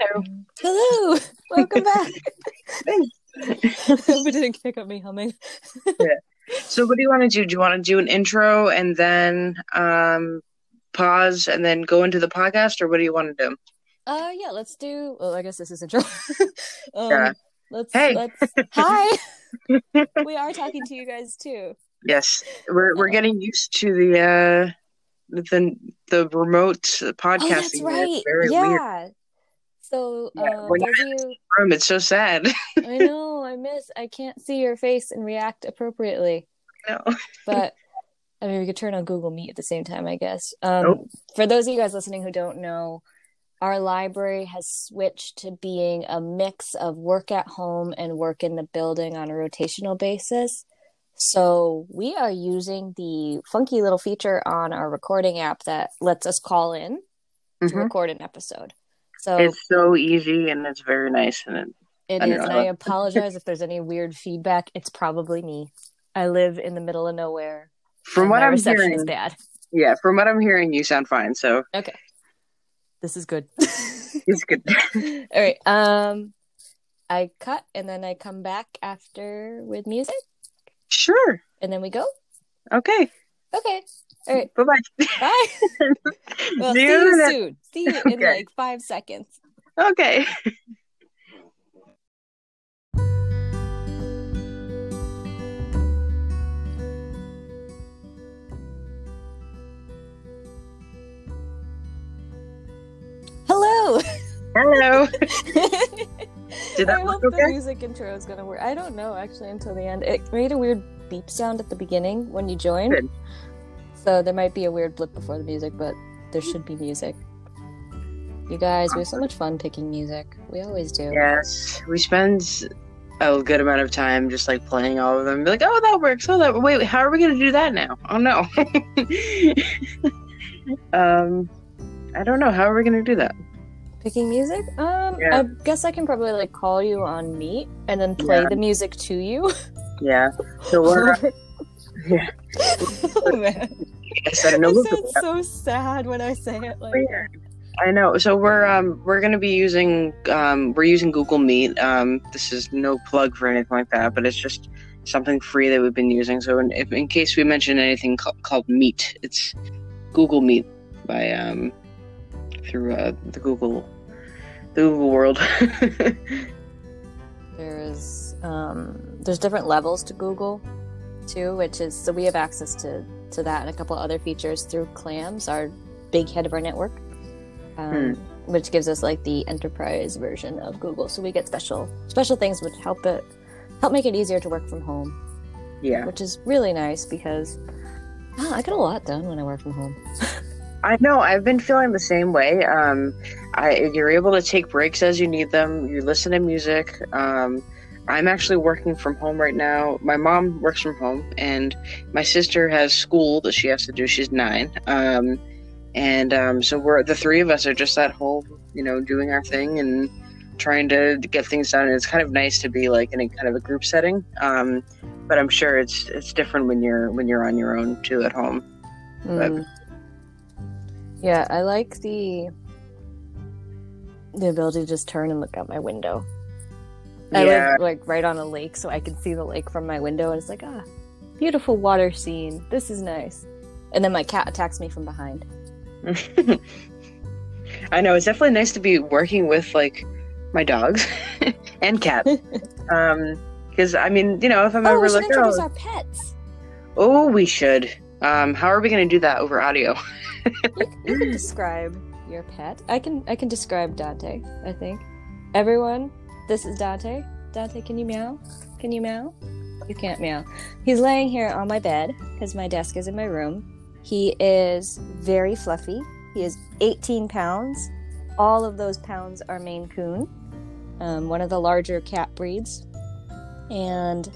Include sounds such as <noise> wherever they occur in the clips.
Hello. Hello. <laughs> Welcome back. Thanks. <laughs> we didn't pick up me humming. <laughs> yeah. So, what do you want to do? Do you want to do an intro and then um, pause and then go into the podcast, or what do you want to do? Uh yeah, let's do well I guess this is intro. um, Yeah. let's Hey. let's hi. we are talking to you guys too. Yes, we're we're getting used to the uh, the the remote podcasting. Oh, that's right. Very yeah. weird. So Yeah, uh, we're those not you Room, it's so sad. I know, I miss I can't see your face and react appropriately. no. But <laughs> I mean we could turn on Google Meet at the same time, I guess. Um Nope. for those of you guys listening who don't know, our library has switched to being a mix of work at home and work in the building on a rotational basis. So we are using the funky little feature on our recording app that lets us call in to Mhm. record an episode. So It's so easy and it's very nice and it, it I is, and. I apologize if there's any weird feedback. It's probably me. I live in the middle of nowhere. from what I'm hearing, is bad. yeah, from what I'm hearing, you sound fine. So okay, This is good. <laughs> it's good. <laughs> All right. Um, I cut and then I come back after with music, sure. and then we go. Okay. Okay. All right. Bye bye. <laughs> Bye. well, see you soon. See you in like five seconds. Okay. <laughs> Hello. Hello. <laughs> Did I hope the music intro is gonna work. I don't know actually until the end. It made a weird beep sound at the beginning when you joined. Good. So there might be a weird blip before the music, but there should be music. You guys, we have so much fun picking music. We always do. Yes, we spend a good amount of time just like playing all of them. Be like, oh, that works. Oh, that. Wait, how are we gonna do that now? Oh no. <laughs> um, I don't know. How are we gonna do that? Picking music? Um, Yeah. I guess I can probably like call you on Meet and then play Yeah. the music to you. Yeah. So we're. <laughs> yeah. <laughs> oh man, I said no. it sounds so sad when I say it like. I know. So we're um we're gonna be using um we're using Google Meet. Um, this is no plug for anything like that, but it's just something free that we've been using. So in, if, in case we mention anything ca- called Meet, it's Google Meet by um through uh, the Google the Google world. <laughs> there's um there's different levels to Google too, which is so we have access to to that and a couple other features through Clams, our big head of our network. Um, which gives us like the enterprise version of Google. So we get special special things which help it help make it easier to work from home. yeah, which is really nice because ah, I get a lot done when I work from home. <laughs> I know. I've been feeling the same way. Um, I you're able to take breaks as you need them. You listen to music. Um, I'm actually working from home right now. My mom works from home, and my sister has school that she has to do. She's nine, um, and um, so we're the three of us are just at home, you know, doing our thing and trying to get things done. And it's kind of nice to be like in a kind of a group setting. Um, but I'm sure it's it's different when you're when you're on your own too at home. Mm. Yeah, I like the the ability to just turn and look out my window. I Yeah. live like right on a lake, so I can see the lake from my window, and it's like ah, beautiful water scene. This is nice. And then my cat attacks me from behind. <laughs> I know it's definitely nice to be working with like my dogs <laughs> and cat. <laughs> um, because I mean, you know, if I'm Oh, ever we should like, oh, our pets. oh, we should. Um, how are we gonna do that over audio? You, you can describe your pet. I can. I can describe Dante. I think. Everyone, this is Dante. Dante, can you meow? Can you meow? You can't meow. He's laying here on my bed because my desk is in my room. He is very fluffy. He is 18 pounds. All of those pounds are Maine Coon, um, one of the larger cat breeds, and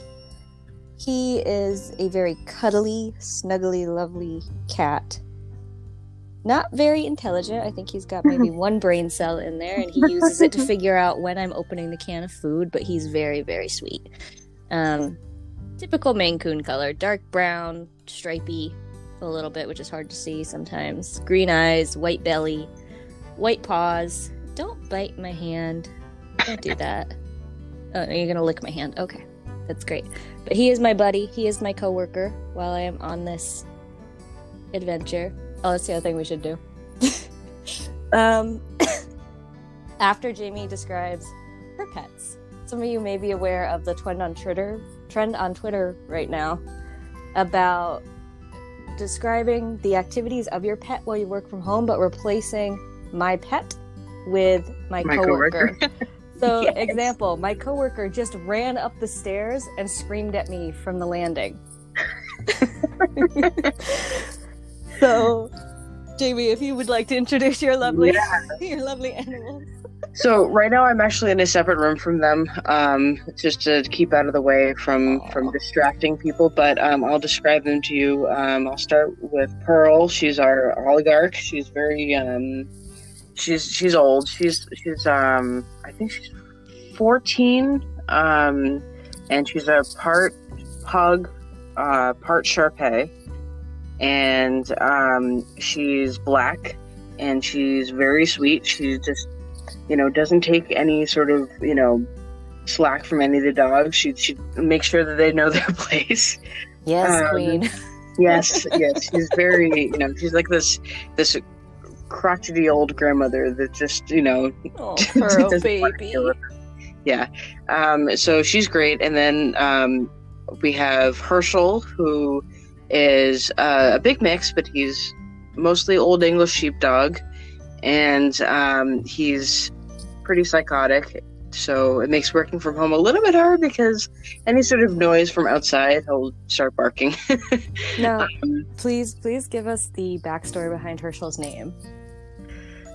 he is a very cuddly, snuggly, lovely cat not very intelligent. I think he's got maybe <laughs> one brain cell in there, and he uses it to <laughs> figure out when I'm opening the can of food. But he's very, very sweet. Um, typical Maine Coon color: dark brown, stripy, a little bit, which is hard to see sometimes. Green eyes, white belly, white paws, Don't bite my hand. Don't do that. <laughs> Oh, you're gonna lick my hand. Okay, that's great. But he is my buddy. He is my coworker while I am on this adventure. Oh, that's the other thing we should do. <laughs> um, <coughs> after Jamie describes her pets, some of you may be aware of the trend on Twitter trend on Twitter right now about describing the activities of your pet while you work from home, but replacing my pet with my, My coworker. <laughs> <laughs> so, Yes. example, my coworker just ran up the stairs and screamed at me from the landing. So, Jamie, if you would like to introduce your lovely, <laughs> your lovely animals. So right now I'm actually in a separate room from them, um, just to keep out of the way from from distracting people. But um, I'll describe them to you. Um, I'll start with Pearl. She's our oligarch. She's very um, she's she's old. She's she's um, I think she's 14, um, and she's a part pug, uh, part Sharpei, and um, she's black, and she's very sweet. She just you know, doesn't take any sort of, you know, slack from any of the dogs. She she makes sure that they know <laughs> their place. Yes, Um, queen. Yes, yes. She's very, you know, she's like this this crotchety old grandmother that just, you know, Oh, <laughs> doesn't baby. her. Yeah. Um, so she's great. And then um, we have Herschel, who is uh, a big mix, but he's mostly Old English sheepdog. And um, he's pretty psychotic. So it makes working from home a little bit hard because any sort of noise from outside, he'll start barking. <laughs> Now, Um, please, please give us the backstory behind Herschel's name.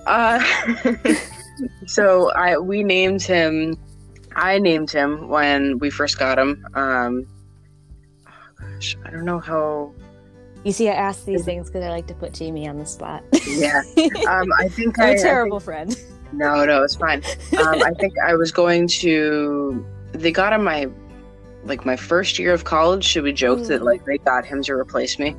Uh, <laughs> so I we named him. I named him when we first got him. Um, gosh, I don't know how. You see, I ask these things because I like to put Jamie on the spot. Yeah, <laughs> um, I think I'm I, a terrible friend. think- no, no, it's fine. Um, I think I was going to. They got him my, like my first year of college. Should we joke that Mm. like they got him to replace me?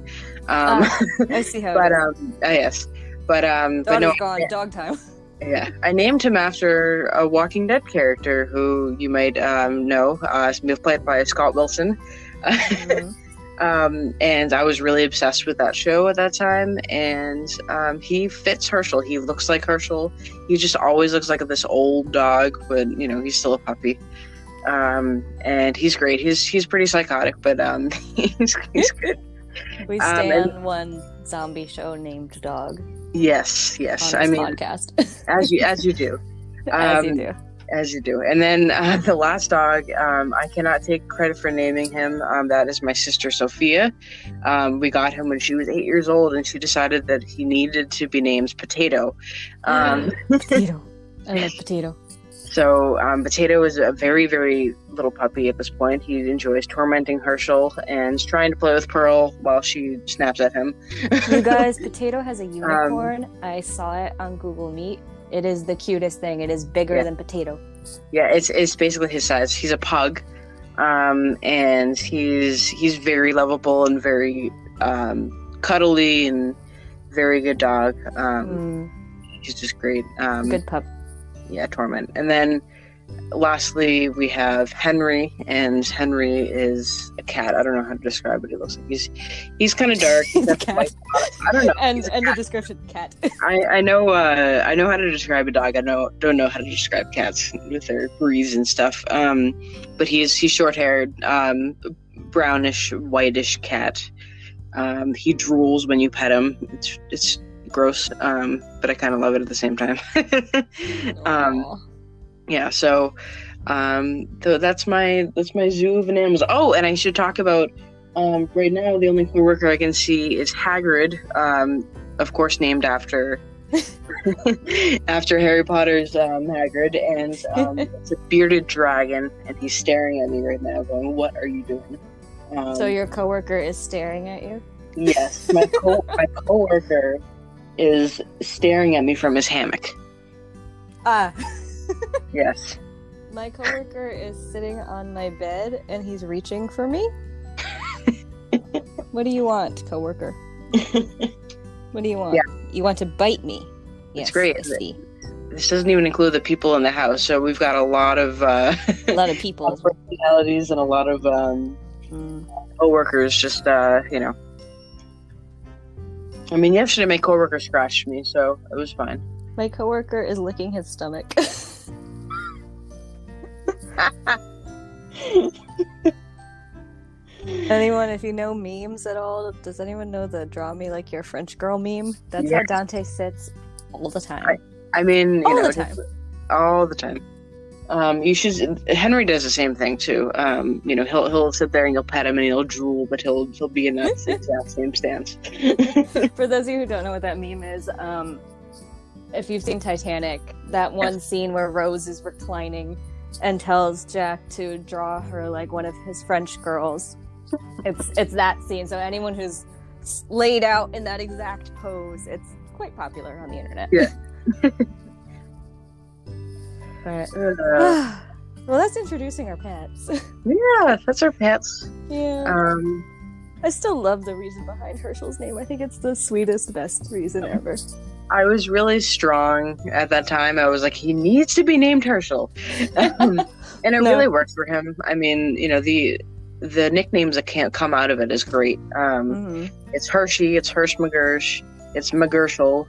Um, Ah, I see how. <laughs> but um, uh, yes, but um, but Dog no, is gone. Dog time. Yeah, I named him after a Walking Dead character who you might um, know, uh, played by Scott Wilson. <laughs> Mhm. Um, and I was really obsessed with that show at that time. And um, he fits Herschel. He looks like Herschel. He just always looks like this old dog, but you know he's still a puppy. Um, and he's great. He's he's pretty psychotic, but um, <laughs> he's he's <laughs> good. We Um, stand one zombie show named Dog Yes, on yes. I mean, podcast. as you as you <laughs> do. As you Um, do. As you do. And then <laughs> uh, the last dog, um, I cannot take credit for naming him. Um, that is my sister Sophia. Um, we got him when she was eight years old, and she decided that he needed to be named Potato. Um, <laughs> potato. I love potato. so um, Potato is a very, very little puppy at this point. He enjoys tormenting Herschel and trying to play with Pearl while she snaps at him. You guys, <laughs> Potato has Um, a unicorn. I saw it on Google Meet. It is the cutest thing. It is bigger Yeah. than Potato. Yeah, it's it's basically his size. He's a pug, um, and he's he's very lovable and very um, cuddly and very good dog. Um, Mm, He's just great. Um, good pup. yeah, torment. And then lastly, we have Henry, and Henry is a cat. I don't know how to describe what he looks like. He's he's kind of <laughs> dark. He's a cat. white spots. I don't know. And and the description, cat. I, I know uh, I know how to describe a dog. I know don't know how to describe cats with their breeds and stuff. Um, but he's he's short haired, um, brownish, whitish cat. Um, he drools when you pet him. It's it's gross, um, but I kind of love it at the same time. <laughs> um. Yeah, so um, so that's my that's my zoo of animals. Oh, and I should talk about um, right now. The only coworker I can see is Hagrid, um, of course, named after <laughs> after Harry Potter's um, Hagrid, and um, <laughs> it's a bearded dragon, and he's staring at me right now, going, "What are you doing?" Um, so your coworker is staring at you. yes, my <laughs> co my coworker is staring at me from his hammock. Ah. Yes. My coworker is sitting on my bed and he's reaching for me. what do you want, coworker? What do you want? Yeah. You want to bite me? Yes, great, I it? see. this doesn't even include the people in the house. So we've got a lot of uh, A lot of people. <laughs> personalities and a lot of um, Mm. coworkers. Just uh, you know, I mean, yesterday my coworker scratched me, so it was fine. My coworker is licking his stomach. <laughs> <laughs> anyone, if you know memes at all, does anyone know the draw me like your French girl meme? That's how Dante sits all the time. I mean, you all know, the time. all the time. Um, you should. Henry does the same thing too. Um, you know, he'll he'll sit there and you'll pet him and he'll drool, but he'll he'll be in that <laughs> exact same stance. For those of you who don't know what that meme is, um, if you've seen Titanic, that one scene where Rose is reclining and tells Jack to draw her like one of his French girls. It's it's that scene. So anyone who's laid out in that exact pose, it's quite popular on the internet. Yeah. <laughs> but Uh, <sighs> well, that's introducing our pets. <laughs> yeah, that's our pets. yeah. Um, I still love the reason behind Herschel's name. I think it's the sweetest, best reason ever. I was really strong at that time. I was like, he needs to be named Herschel, um, and it <laughs> No. really worked for him. I mean, you know the the nicknames that can't come out of it is great. Um, Mhm. it's Hershey, it's Hirsch McGersh, it's McGershel,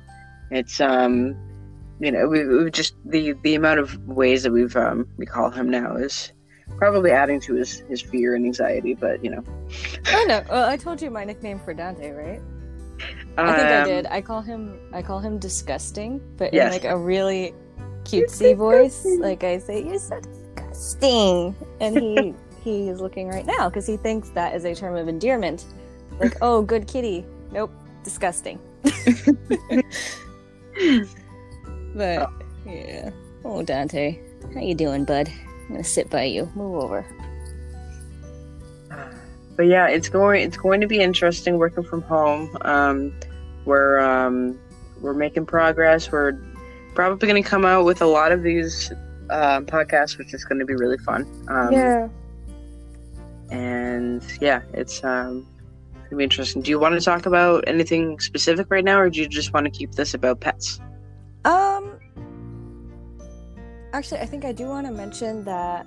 it's um, you know, we, we just the the amount of ways that we've um we call him now is probably adding to his his fear and anxiety. But you know, I know. Well, I told you my nickname for Dante, right? I think I Um, did. I call him I call him disgusting, but Yes. in like a really cutesy voice. Like I say, you're so disgusting, and he <laughs> he is looking right now because he thinks that is a term of endearment. Like, <laughs> oh, good kitty. Nope, disgusting. <laughs> but yeah. Oh, Dante, how you doing, bud? I'm gonna sit by you. Move over. But yeah, it's going it's going to be interesting working from home. Um, we're um, we're making progress. We're probably going to come out with a lot of these um, podcasts, which is going to be really fun. Um, yeah. and yeah, it's um, it's gonna be interesting. Do you want to talk about anything specific right now, or do you just want to keep this about pets? Um. Actually, I think I do want to mention that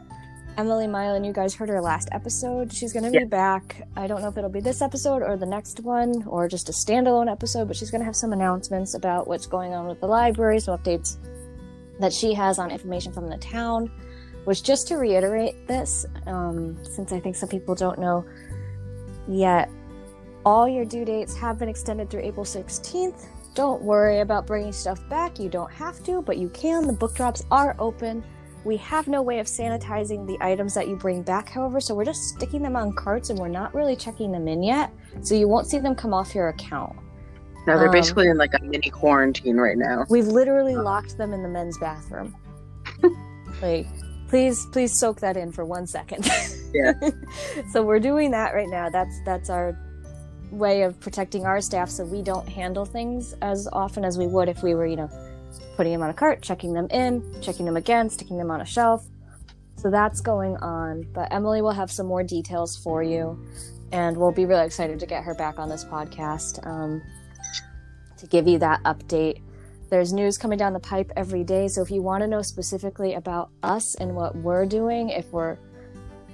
Emily Mylan, you guys heard her last episode. She's going to be Yeah. back. I don't know if it'll be this episode or the next one or just a standalone episode, but she's going to have some announcements about what's going on with the library, some updates that she has on information from the town. Which, just to reiterate this, um, since I think some people don't know yet, all your due dates have been extended through April 16th. Don't worry about bringing stuff back. You don't have to, but you can. The book drops are open. We have no way of sanitizing the items that you bring back, however, so we're just sticking them on carts and we're not really checking them in yet. So you won't see them come off your account. Now they're Um, basically in like a mini quarantine right now. We've literally locked them in the men's bathroom. <laughs> like, please, please soak that in for one second. <laughs> Yeah. so we're doing that right now. That's that's our way of protecting our staff, so we don't handle things as often as we would if we were, you know, putting them on a cart, checking them in, checking them again, sticking them on a shelf. So that's going on. But Emily will have some more details for you, and we'll be really excited to get her back on this podcast um, to give you that update. There's news coming down the pipe every day, so if you want to know specifically about us and what we're doing, if we're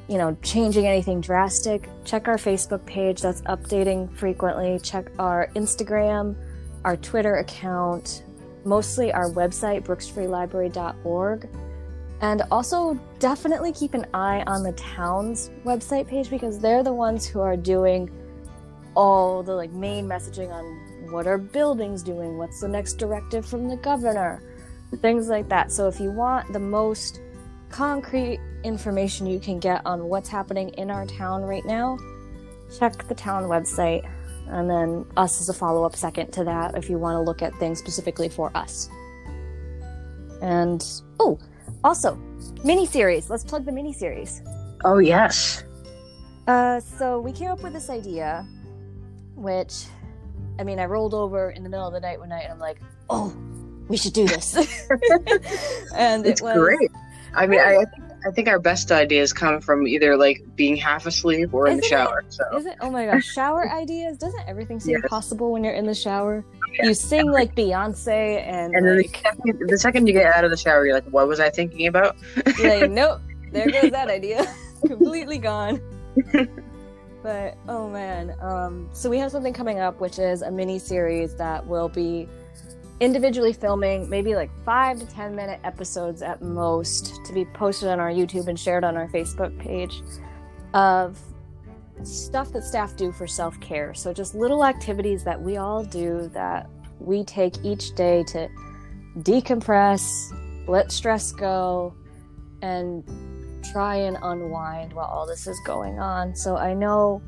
you know, changing anything drastic, check our Facebook page that's updating frequently. Check our Instagram, our Twitter account, mostly our website, brooksfreelibrary.org. And also definitely keep an eye on the town's website page because they're the ones who are doing all the like main messaging on what are buildings doing, what's the next directive from the governor, things like that. So if you want the most concrete information you can get on what's happening in our town right now, check the town website. And then us as a follow up second to that if you want to look at things specifically for us. And oh, also, miniseries. Let's plug the miniseries. Oh yes. Uh, so we came up with this idea, which, I mean, I rolled over in the middle of the night one night and I'm like, oh, we should do this. <laughs> <laughs> and It's it was great. I mean, I, I think I think our best ideas come from either like being half asleep or in the Isn't it- shower. So Is it? Oh my gosh, <laughs> shower ideas. Doesn't everything seem Yes. possible when you're in the shower? Yeah. You sing like Beyonce and, and then the second, the second you get out of the shower, you're like, "What was I thinking about?" <laughs> like, nope, there goes that <laughs> idea. Completely gone. but oh man. Um, so we have something coming up, which is a mini series that will be individually filming maybe like five to ten minute episodes at most to be posted on our YouTube and shared on our Facebook page of stuff that staff do for self care. So just little activities that we all do that we take each day to decompress, let stress go, and try and unwind while all this is going on. So I know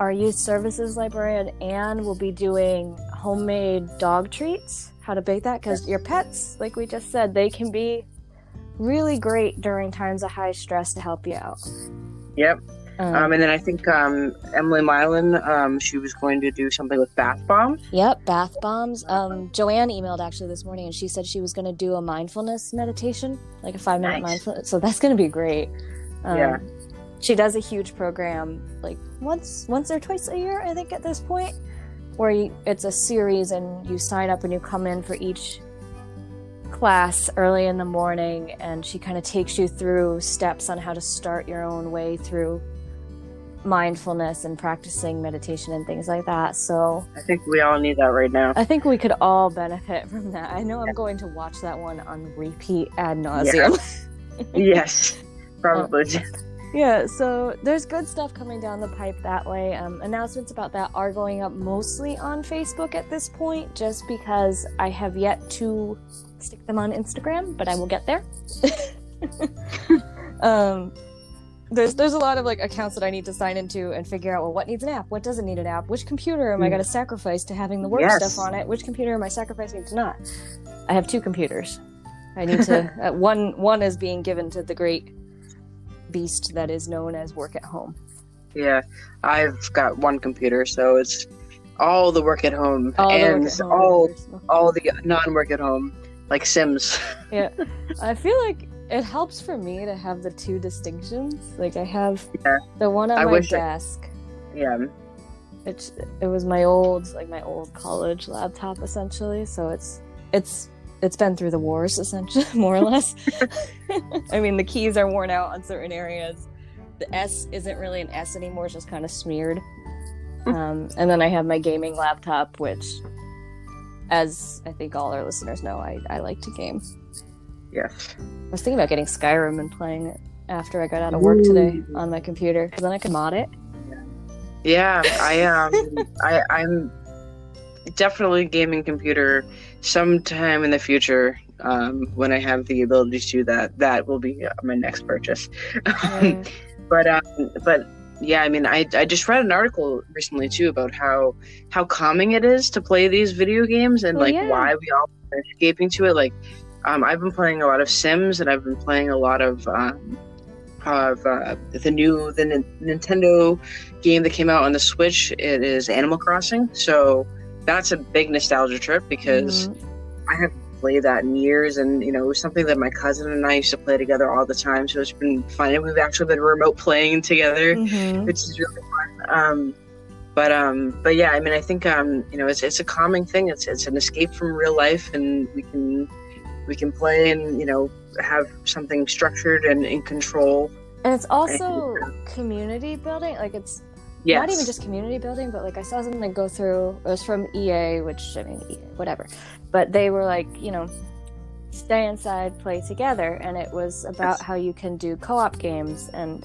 our youth services librarian Anne will be doing homemade dog treats. How to bake that because your pets, like we just said, they can be really great during times of high stress to help you out. Yep. Um, Um, and then I think um, Emily Milan, um, she was going to do something with bath bombs. Yep, bath bombs. Um, Joanne emailed actually this morning, and she said she was going to do a mindfulness meditation, like a five minute Nice. mindfulness. So that's going to be great. Um, Yeah. She does a huge program, like once, once or twice a year, I think, at this point, where you, it's a series, and you sign up and you come in for each class early in the morning, and she kind of takes you through steps on how to start your own way through mindfulness and practicing meditation and things like that. So I think we all need that right now. I think we could all benefit from that. I know I'm going to watch that one on repeat ad nauseum. <laughs> yes, probably. Um, Yeah, so there's good stuff coming down the pipe that way. Um, announcements about that are going up mostly on Facebook at this point, just because I have yet to stick them on Instagram, but I will get there. <laughs> um, there's there's a lot of like accounts that I need to sign into and figure out well what needs an app, what doesn't need an app, which computer am I Mm. going to sacrifice to having the work Yes. stuff on it, which computer am I sacrificing to not. I have two computers. I need to <laughs> uh, one one is being given to the great beast that is known as work at home. yeah, I've got one computer, so it's all the work at home All and at home. all all the non-work at home, like Sims. <laughs> Yeah, I feel like it helps for me to have the two distinctions. Like I have Yeah. the one on I my wish I- desk. yeah, It's it was my old like my old college laptop essentially. So it's it's it's been through the wars essentially <laughs> more or less. <laughs> I mean the keys are worn out on certain areas. The S isn't really an S anymore. It's just kind of smeared. Um, and then I have my gaming laptop, which, as I think all our listeners know, I, I like to game. yes. I was thinking about getting Skyrim and playing it after I got out of work today on my computer, because then I could mod it. Yeah, I um, I I'm definitely gaming computer. Sometime in the future, um, when I have the ability to do that, that will be my next purchase. Yeah. <laughs> but um, but yeah, I mean, I I just read an article recently too about how how calming it is to play these video games and Well, like yeah. why we all are escaping to it. Like, um, I've been playing a lot of Sims and I've been playing a lot of um, of uh, the new the Nin- Nintendo game that came out on the Switch. It is Animal Crossing, so that's a big nostalgia trip because Mhm. I haven't played that in years, and you know, it was something that my cousin and I used to play together all the time. So it's been fun, and we've actually been remote playing together, Mhm. which is really fun. Um, but um, but yeah, I mean, I think um, you know, it's it's a calming thing. It's it's an escape from real life, and we can we can play and you know have something structured and in control. And it's also community building. Like it's Yes. not even just community building, but like I saw something go through. It was from EA, which I mean, EA, whatever. But they were like, you know, stay inside, play together, and it was about Yes. how you can do co-op games, and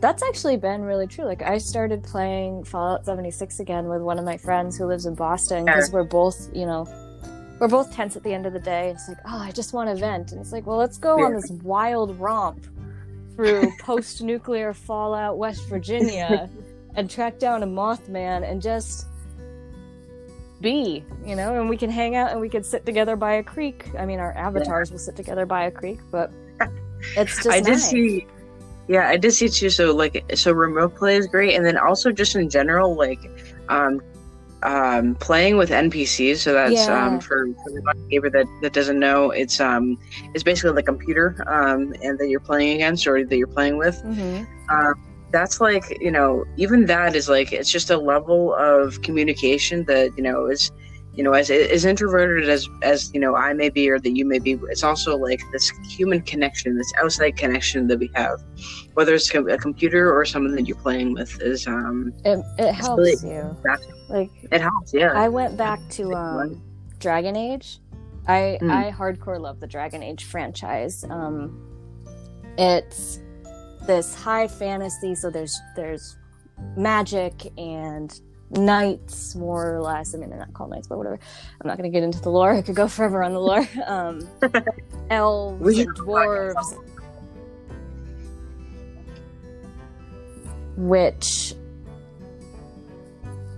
that's actually been really true. Like I started playing Fallout 76 again with one of my friends who lives in Boston because we're both, you know. We're both tense at the end of the day. It's like, oh, I just want to vent. And it's like, well, let's go on this wild romp through post nuclear Fallout West Virginia <laughs> and track down a Mothman and just be, you know, and we can hang out and we can sit together by a creek. I mean, our avatars will sit together by a creek, but <laughs> it's just I did see. Yeah, I did see too. So like, so remote play is great, and then also just in general, like, um, um, playing with NPCs. So that's Yeah. um, for, for the neighbor that, that doesn't know, it's um, it's basically the computer um, and that you're playing against or that you're playing with. hmm Um, that's like you know, even that is like it's just a level of communication that you know is you know as as introverted as as you know I may be or that you may be. It's also like this human connection, this outside connection that we have, whether it's a computer or someone that you're playing with. Is um, It it helps really- you. Like it helps. Yeah. I went back to um, Dragon Age. I Mm. I hardcore love the Dragon Age franchise. Um, it's this high fantasy, so there's there's magic and knights, more or less. I mean, they're not called knights, but whatever. I'm not going to get into the lore. I could go forever on the lore. <laughs> Um, <laughs> elves, We and have a podcast dwarves, which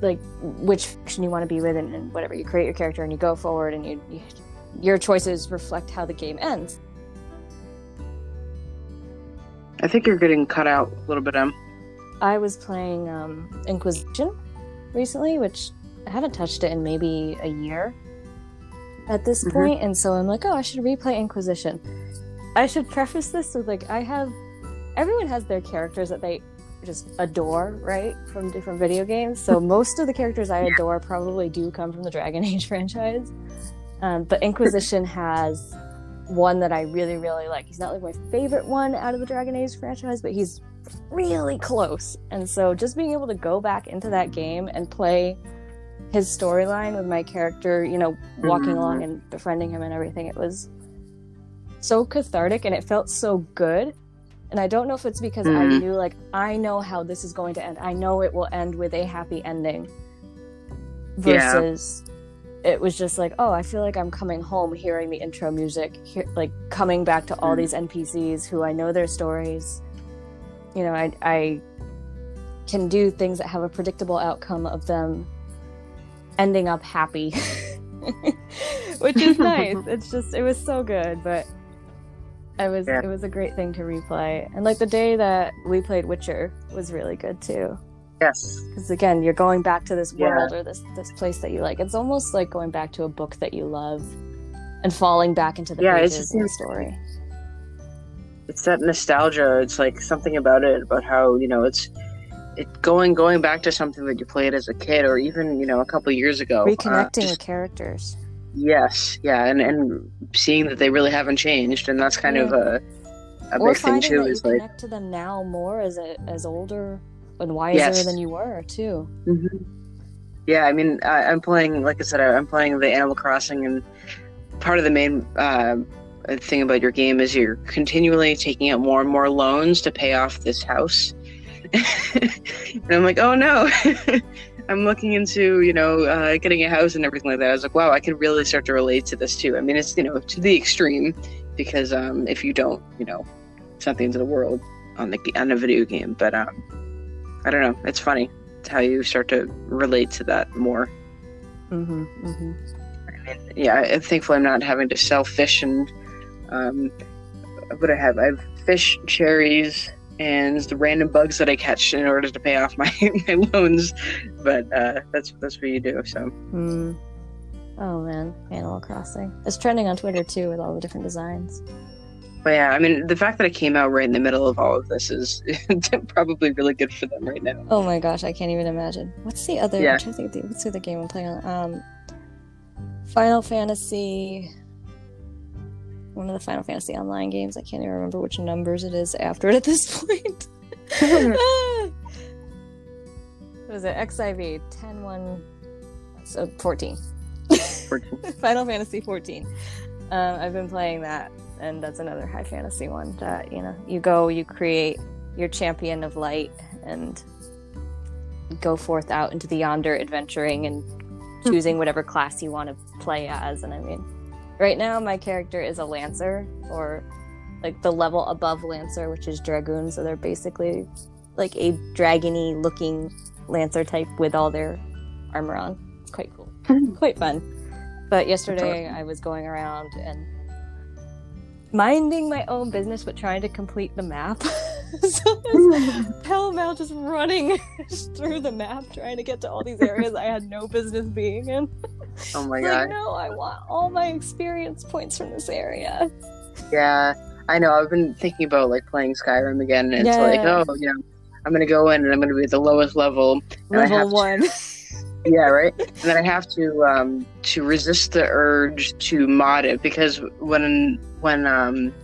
like which faction you want to be with and, and whatever you create your character and you go forward and you, you your choices reflect how the game ends I think you're getting cut out a little bit. Um. i was playing um, inquisition recently which i haven't touched it in maybe a year at this Mhm. point, and so i'm like oh i should replay inquisition i should preface this with like i have everyone has their characters that they just adore right from different video games so <laughs> most of the characters i adore probably do come from the dragon <laughs> age franchise um, but inquisition has one that i really really like he's not like my favorite one out of the dragon age franchise but he's really close and so just being able to go back into that game and play his storyline with my character you know walking Mhm. along and befriending him and everything it was so cathartic and it felt so good and i don't know if it's because i Mhm. knew like i know how this is going to end i know it will end with a happy ending Yeah. versus it was just like oh i feel like i'm coming home hearing the intro music hear, like coming back to all Mhm. these npcs who i know their stories you know i i can do things that have a predictable outcome of them ending up happy <laughs> which is <laughs> nice it's just it was so good but I was Yeah. it was a great thing to replay and like the day that we played witcher was really good too Yes. because again you're going back to this Yeah. world or this this place that you like it's almost like going back to a book that you love and falling back into the Yeah, pages just of the story it's that nostalgia. It's like something about it, about how you know it's it going going back to something that you played as a kid, or even you know a couple years ago. Uh, reconnecting just- with characters yes, yeah, and and seeing that they really haven't changed, and that's kind of a a or big thing too. Is like, connect to them now more as a as older and wiser Yes. than you were too Mhm. yeah, I mean, I, I'm playing, like I said, I, I'm playing the Animal Crossing, and part of the main uh, thing about your game is you're continually taking out more and more loans to pay off this house. <laughs> and I'm like, oh no. <laughs> I'm looking into, you know, uh, getting a house and everything like that. I was like, wow, I can really start to relate to this too. I mean, it's, you know, to the extreme because um, if you don't, you know, it's not the end of the world on the on a video game. But um, I don't know. It's funny. It's how you start to relate to that more. mm-hmm, mm-hmm. And yeah, I- thankfully I'm not having to sell fish and um, what I have. I have fish, cherries, and the random bugs that I catch in order to pay off my, <laughs> my loans. But uh, that's that's what you do. So Mm. oh man animal crossing it's trending on twitter too with all the different designs But yeah, I mean, the fact that it came out right in the middle of all of this is <laughs> probably really good for them right now. Oh my gosh, I can't even imagine. What's the other? Yeah. I'm trying to think of the, what's the other game I'm playing on? Um, Final Fantasy. One of the Final Fantasy online games. I can't even remember which numbers it is after it at this <laughs> point. <laughs> what was it? XIV 10 1. So 14. Final Fantasy 14. Um, I've been playing that, and that's another high fantasy one that, you know, you go, you create your champion of light, and go forth out into the yonder adventuring and hmm. choosing whatever class you want to play as. And I mean, right now my character is a lancer, or like the level above lancer, which is dragoon. So they're basically like a dragony looking lancer type with all their armor on. It's quite cool, hmm. quite fun. But yesterday. I was going around and minding my own business, but trying to complete the map. <laughs> so pell mell just running <laughs> through the map trying to get to all these areas I had no business being in. <laughs> Oh my It's god. like, no, I want all my experience points from this area. Yeah, I know. I've been thinking about like playing Skyrim again, and it's like, oh, you know, I'm gonna go in and I'm gonna be at the lowest level. And I have Level to- one. Yeah, right. And then I have to um to resist the urge to mod it because when when um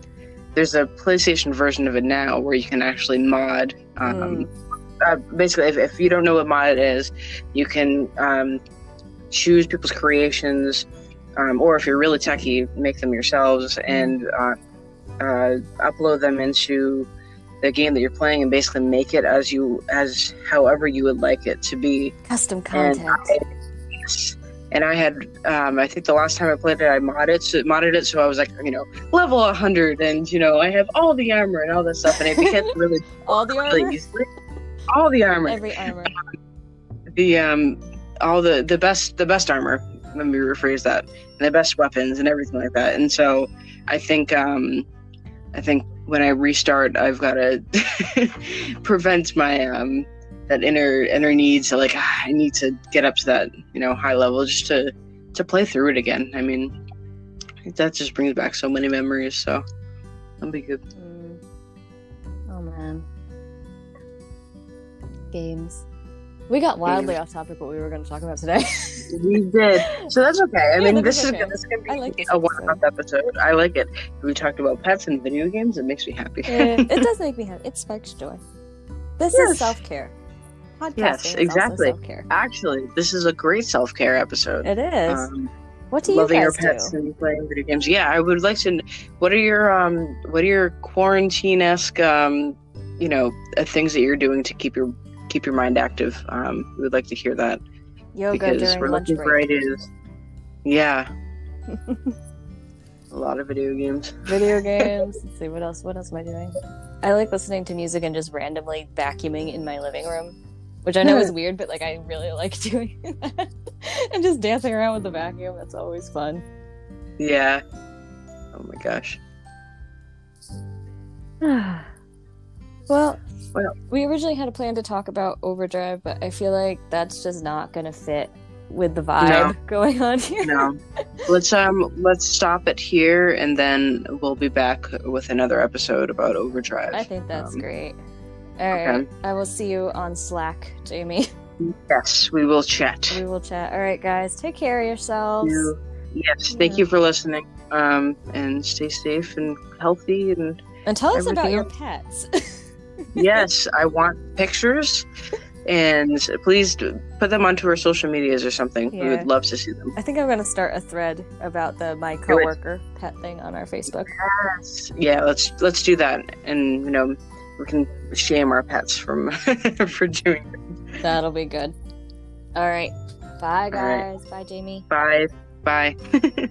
there's a PlayStation version of it now where you can actually mod um Mm. uh, basically if, if you don't know what mod is you can um choose people's creations um, or if you're really techie make them yourselves and uh, uh, upload them into the game that you're playing and basically make it as you as however you would like it to be Custom and content. I, and I had, um, I think the last time I played it, I modded, so, modded it, so I was like, you know, level 100, and you know, I have all the armor and all that stuff, and it became <laughs> really, all the really armor. easily. All the armor, Every armor. the um, all the the best, the best armor. Let me rephrase that, and the best weapons and everything like that. And so, I think, um, I think when I restart, I've got to <laughs> prevent my um that inner inner need to like ah, I need to get up to that you know high level just to to play through it again. I mean, that just brings back so many memories. So that'll be good. Mm. Oh man. Games. We got wildly off topic what we were going to talk about today. <laughs> We did, so that's okay. I Yeah, mean, this is okay. This is gonna be like this a one-off episode. I like it. We talked about pets and video games. It makes me happy. Yeah, it does <laughs> make me happy. It sparks joy. This Yes. is self care. Podcasting Yes, is exactly. self care. Actually, this is a great self-care episode. It is. Um, what do you loving your pets do? and playing video games. Yeah, I would like to. What are your um? What are your quarantine esque um? You know, uh, things that you're doing to keep your keep your mind active. Um, we would like to hear that Yoga because during we're lunch looking for ideas. Yeah, <laughs> a lot of video games. Video <laughs> games. Let's see what else. What else am I doing? I like listening to music and just randomly vacuuming in my living room, which I know is <laughs> weird, but like I really like doing that. and just dancing around with the vacuum. That's always fun. Yeah. Oh my gosh. <sighs> well, Well- we originally had a plan to talk about Overdrive, but I feel like that's just not going to fit with the vibe No. <laughs> going on here. No, let's um let's stop it here, and then we'll be back with another episode about Overdrive. I think that's Um, great. All right, okay. I will see you on Slack, Jamie. <laughs> Yes, we will chat. We will chat. All right, guys, take care of yourselves. you. Yes, thank you for listening. Um, and stay safe and healthy. And And tell us about your pets. <laughs> yes, I want pictures. And please put them onto our social medias or something. We would love to see them. I think I'm going to start a thread about the my coworker pet thing on our Facebook. Yes. Yeah, let's let's do that. And you know, we can shame our pets from <laughs> for doing. It. That'll be good. All right. Bye, All right. guys. Bye, Jamie. Bye. Bye. <laughs>